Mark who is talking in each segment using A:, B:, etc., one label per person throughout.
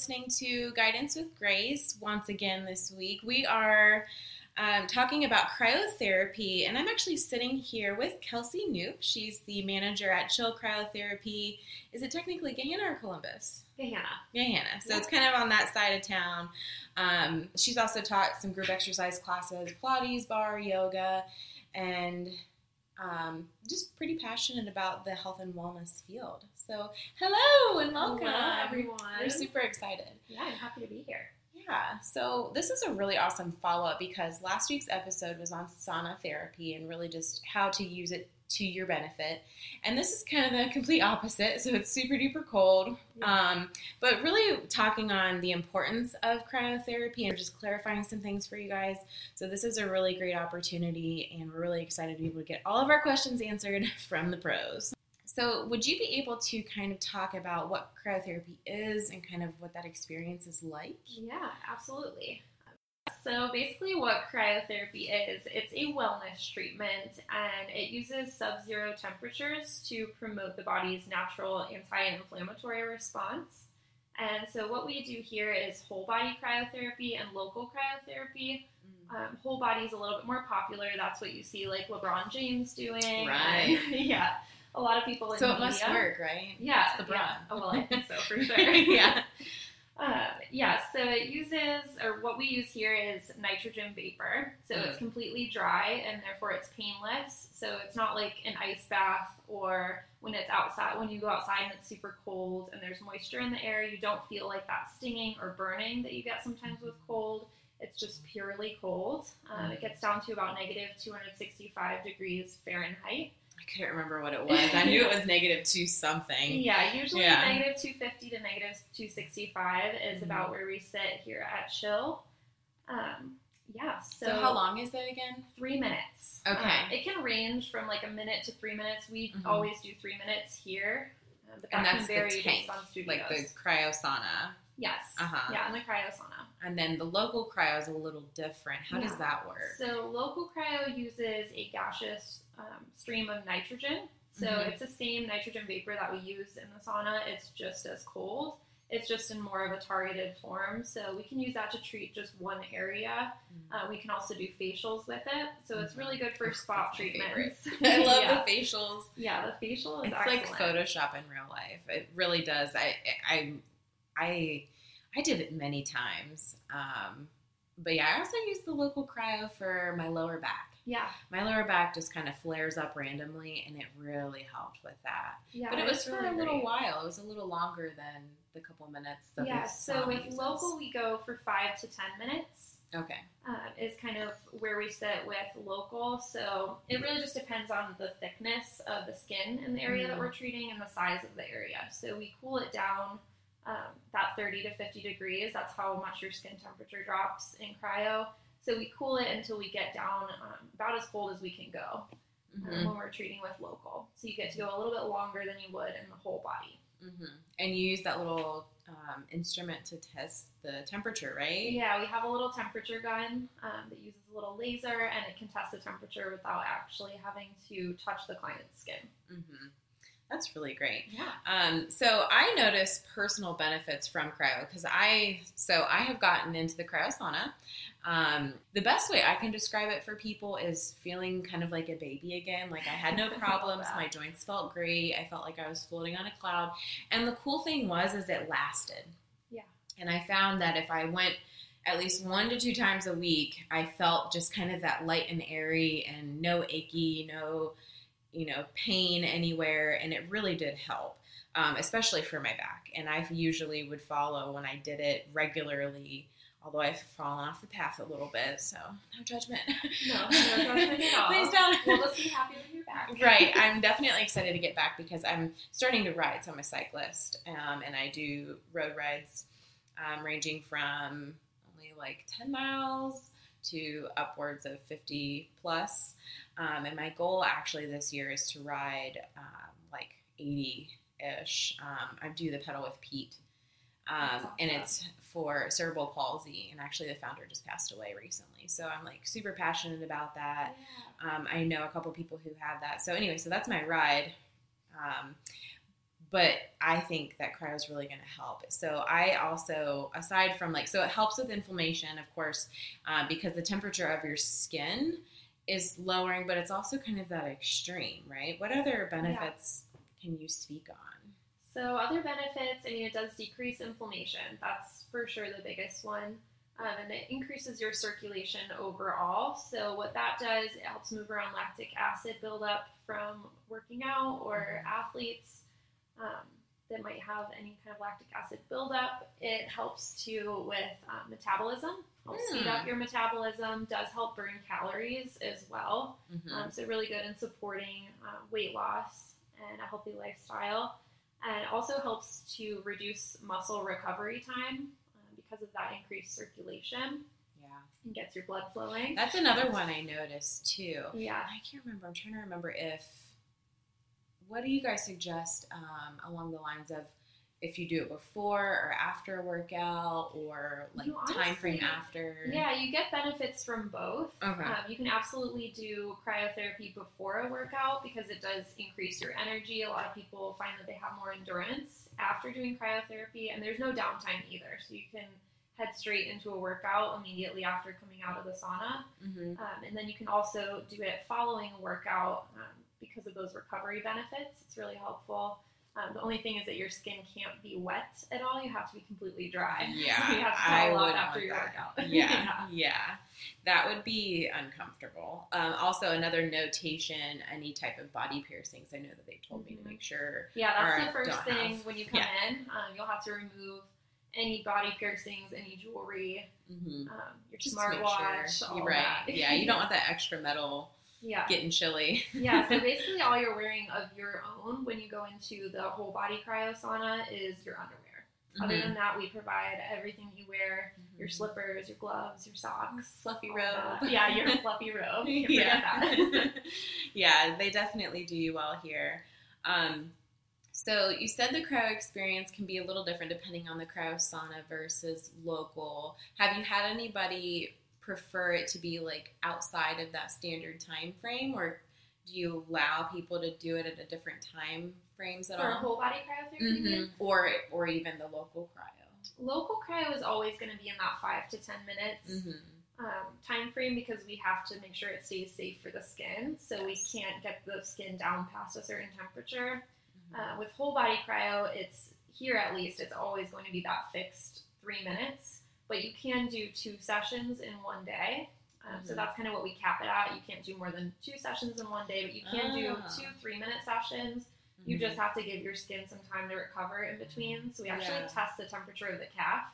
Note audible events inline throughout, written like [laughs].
A: listening to Guidance with Grace once again this week. We are um, talking about cryotherapy, and I'm actually sitting here with Kelsey Knoop. She's the manager at Chill Cryotherapy. Is it technically Gahanna or Columbus?
B: Gahanna.
A: Gahanna. So it's kind of on that side of town. Um, she's also taught some group exercise classes, Pilates, barre, yoga, and um, just pretty passionate about the health and wellness field. So, hello and welcome,
B: Hello, everyone.
A: We're super excited.
B: Yeah, I'm happy to be here.
A: Yeah, so this is a really awesome follow up because last week's episode was on sauna therapy and really just how to use it to your benefit. And this is kind of the complete opposite. So it's super duper cold, um, but really talking on the importance of cryotherapy and just clarifying some things for you guys. So this is a really great opportunity, and we're really excited to be able to get all of our questions answered [laughs] from the pros. So, would you be able to kind of talk about what cryotherapy is and kind of what that experience is like?
B: Yeah, absolutely. So basically, what cryotherapy is, it's a wellness treatment, and it uses sub-zero temperatures to promote the body's natural anti-inflammatory response. And so, what we do here is whole body cryotherapy and local cryotherapy. Um, whole body is a little bit more popular. That's what you see, like LeBron James doing.
A: Right.
B: And, [laughs] yeah, a lot of people in
A: So it
B: media.
A: must work, right?
B: Yeah,
A: It's LeBron.
B: yeah. Oh well, I think so for [laughs] sure.
A: yeah. [laughs]
B: Um, yeah, so it uses, or what we use here is nitrogen vapor. So it's
A: Mm.
B: completely dry and therefore it's painless. So it's not like an ice bath or when it's outside, when you go outside and it's super cold and there's moisture in the air, you don't feel like that stinging or burning that you get sometimes with cold. It's just purely cold. Um, it gets down to about negative 265 degrees Fahrenheit.
A: I couldn't remember what it was. I knew it was negative two something. [laughs]
B: Yeah, usually
A: Yeah.
B: negative 250 to negative 265 is
A: Mhm.
B: about where we sit here at Chill. Um, yeah, so,
A: So, how long is that again?
B: Three minutes.
A: Okay.
B: Um, it can range from like a minute to three minutes. We
A: Mhm.
B: always do three minutes here, uh, that
A: And that's the tank,
B: based on studios.
A: like the cryosauna.
B: Yes,
A: Uh-huh.
B: yeah, in the cryosauna.
A: And then the local cryo is a little different. How does that work?
B: So local cryo uses a gaseous um, stream of nitrogen. So
A: Mhm.
B: it's the same nitrogen vapor that we use in the sauna. It's just as cold. It's just in more of a targeted form. So we can use that to treat just one area. Uh, we can also do facials with it. So it's really good for spot treatments. [laughs]
A: I love [laughs]
B: yeah.
A: the facials.
B: Yeah, the facial is
A: It's
B: excellent.
A: like Photoshop in real life. It really does. I I I I did it many times. Um, but yeah, I also use the local cryo for my lower back.
B: Yeah,
A: My lower back just kind of flares up randomly, and it really helped with that.
B: yeah.
A: but it was for
B: really
A: a little
B: great.
A: while. It was a little longer than the couple minutes. That
B: Yeah, so with
A: uses.
B: local, we go for five to ten minutes.
A: okay,
B: uh, is kind of where we sit with local. So it really just depends on the thickness of the skin in the area that
A: Mhm.
B: we're treating and the size of the area. So we cool it down um, that 30 to 50 degrees. That's how much your skin temperature drops in cryo. So we cool it until we get down um, about as cold as we can go um,
A: Mhm.
B: when we're treating with local. So you get to go a little bit longer than you would in the whole body.
A: hmm and you use that little um, instrument to test the temperature, right?
B: Yeah, we have a little temperature gun um, that uses a little laser and it can test the temperature without actually having to touch the client's skin.
A: hmm That's really great.
B: Yeah.
A: Um, so I notice personal benefits from cryo because I so I have gotten into the cryo sauna. Um, the best way I can describe it for people is feeling kind of like a baby again. Like I had no [laughs] problems. My joints felt great. I felt like I was floating on a cloud. And the cool thing was is it lasted.
B: Yeah.
A: And I found that if I went at least one to two times a week, I felt just kind of that light and airy and no achy, no you know, pain anywhere, and it really did help, um, especially for my back. And I usually would follow when I did it regularly, although I've fallen off the path a little bit, so no judgment.
B: No, no judgment [laughs] at all.
A: Please don't.
B: We'll just be happy when you're back.
A: right, I'm definitely excited to get back because I'm starting to ride. So I'm a cyclist, um, and I do road rides um, ranging from only like 10 miles to upwards of 50 plus. Um, and my goal actually this year is to ride um, like 80 ish. Um, I do the pedal with Pete. Um, and it's for cerebral palsy, and actually the founder just passed away recently. So I'm like super passionate about that. Um, I know a couple people who have that. So anyway, so that's my ride. But I think that cryo is really going to help. So I also, aside from like, so it helps with inflammation, of course, uh, because the temperature of your skin is lowering, but it's also kind of that extreme, right? What other benefits can you speak on?
B: So other benefits, I mean, it does decrease inflammation. That's for sure the biggest one. Um, and it increases your circulation overall. So what that does, it helps move around lactic acid buildup from working out or athletes um, that might have any kind of lactic acid buildup. It helps too with um, metabolism, helps speed up
A: Hmm.
B: your metabolism, does help burn calories as well.
A: Mhm.
B: Um, so really good in supporting uh, weight loss and a healthy lifestyle, and also helps to reduce muscle recovery time um, because of that increased circulation
A: yeah.
B: and gets your blood flowing.
A: That's another one I noticed too.
B: yeah.
A: I can't remember. I'm trying to remember if. What do you guys suggest um, along the lines of if you do it before or after a workout or like
B: You
A: time frame after?
B: Yeah, you get benefits from both.
A: Okay.
B: Um, you can absolutely do cryotherapy before a workout because it does increase your energy. A lot of people find that they have more endurance after doing cryotherapy, and there's no downtime either. So you can head straight into a workout immediately after coming out of the sauna.
A: hmm
B: Um, and then you can also do it following a workout um, because of those recovery benefits. It's really helpful. Um, the only thing is that your skin can't be wet at all. You have to be completely dry. [laughs]
A: Yeah,
B: so you have to
A: I
B: towel up
A: wouldn't
B: after your
A: that.
B: workout. [laughs]
A: Yeah, yeah, that would be uncomfortable. Um, also, another notation: any type of body piercings. I know that they told me to
B: Mhm.
A: make sure.
B: Yeah, that's the first thing
A: have.
B: when you [laughs] come
A: Yeah.
B: in. Um, you'll have to remove any body piercings, any jewelry,
A: Mm-hmm.
B: um, your
A: Just make
B: smartwatch,
A: sure.
B: all
A: right.
B: that.
A: yeah, you don't want that extra metal
B: yeah.
A: getting chilly. [laughs]
B: yeah, so [laughs] basically all you're wearing of your own when you go into the whole body cryo sauna is your underwear. Other
A: Mhm.
B: than that, we provide everything you wear, your
A: Mhm.
B: slippers, your gloves, your socks.
A: fluffy robe.
B: that. Yeah, your [laughs] fluffy robe. You
A: yeah. yeah, they definitely do you well here. Um, so you said the cryo experience can be a little different depending on the cryo sauna versus local. Have you had anybody prefer it to be like outside of that standard time frame, or do you allow people to do it at a different time frames at
B: For
A: all?
B: whole body cryotherapy?
A: Mhm. Or or even the local cryo.
B: local cryo is always going to be in that five to ten minutes.
A: Mm-hmm.
B: um, time frame because we have to make sure it stays safe for the skin. So we can't get the skin down past a certain temperature.
A: Mm-hmm.
B: Uh, with whole body cryo, it's here at least, it's always going to be that fixed three minutes. But you can do two sessions in one day. Um, So
A: Mhm.
B: that's kind of what we cap it at. You can't do more than two sessions in one day, but you can do
A: Ah.
B: two three minute sessions. You
A: Mhm.
B: just have to give your skin some time to recover in between. So we actually
A: Yeah.
B: test the temperature of the calf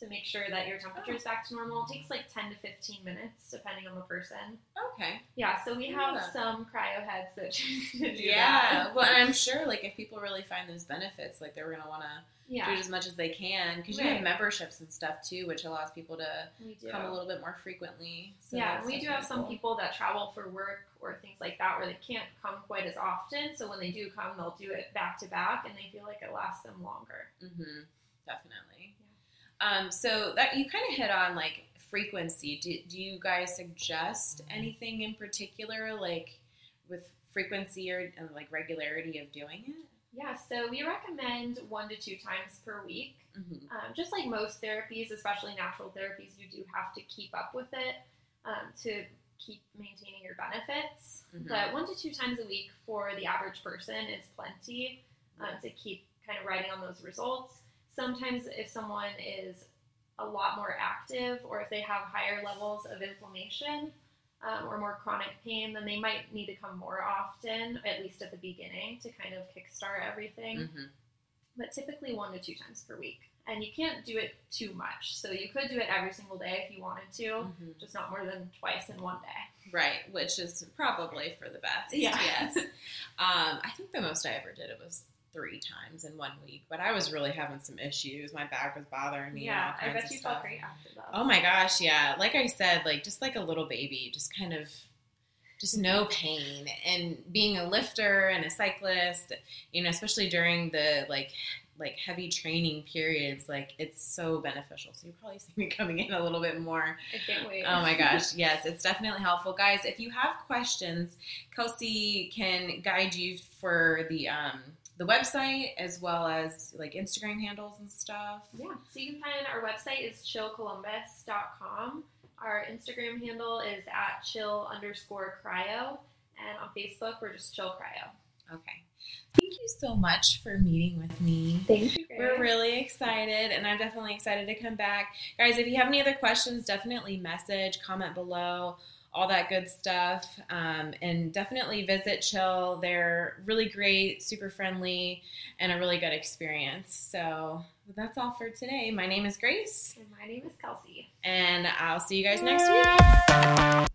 B: to make sure that your temperature
A: Oh.
B: is back to normal. It takes like 10 to 15 minutes depending on the person.
A: okay.
B: Yeah, so we have
A: Yeah.
B: some cryo heads that [laughs] choose to do
A: Yeah,
B: that.
A: well, I'm sure like if people really find those benefits, like they're gonna want to
B: yeah,
A: do it as much as they can because you have memberships and stuff too, which allows people to come a little bit more frequently. So
B: yeah, we do have
A: definitely
B: some
A: cool.
B: people that travel for work or things like that where they can't come quite as often. So when they do come, they'll do it back to back and they feel like it lasts them longer.
A: hmm definitely. Um, so that you kind of hit on like frequency. Do, do you guys suggest anything in particular, like with frequency or and like regularity of doing it?
B: Yeah, so we recommend one to two times per week.
A: Mm-hmm.
B: Um, just like most therapies, especially natural therapies, you do have to keep up with it um, to keep maintaining your benefits.
A: Mhm.
B: But one to two times a week for the average person is plenty um, to keep kind of riding on those results. Sometimes, if someone is a lot more active or if they have higher levels of inflammation um, or more chronic pain, then they might need to come more often, at least at the beginning, to kind of kickstart everything
A: Mm-hmm.
B: but typically one to two times per week. And you can't do it too much. So you could do it every single day if you wanted to,
A: Mm-hmm.
B: just not more than twice in one day.
A: Right, which is probably for the best.
B: Yeah.
A: Yes. [laughs] um, I think the most I ever did it was three times in one week, but I was really having some issues. My back was bothering me.
B: yeah, I bet you felt great after that.
A: Oh my gosh, yeah. Like I said, like just like a little baby, just kind of just no pain. And being a lifter and a cyclist, you know, especially during the like like heavy training periods, like it's so beneficial. So you probably [laughs] see me coming in a little bit more
B: I can't wait.
A: Oh my [laughs] gosh, yes, it's definitely helpful. Guys, if you have questions, Kelsey can guide you for the um, the website as well as like Instagram handles and stuff.
B: Yeah, so you can find our website is chillcolumbus.com. Our Instagram handle is at chill underscore cryo, and on Facebook we're just chill cryo.
A: Okay. Thank you so much for meeting with me.
B: Thank you.
A: We're really excited, and I'm definitely excited to come back. Guys, if you have any other questions, definitely message, comment below, all that good stuff. Um, and definitely visit Chill. They're really great, super friendly, and a really good experience. So that's all for today. My name is Grace.
B: And my name is Kelsey.
A: And I'll see you guys next week.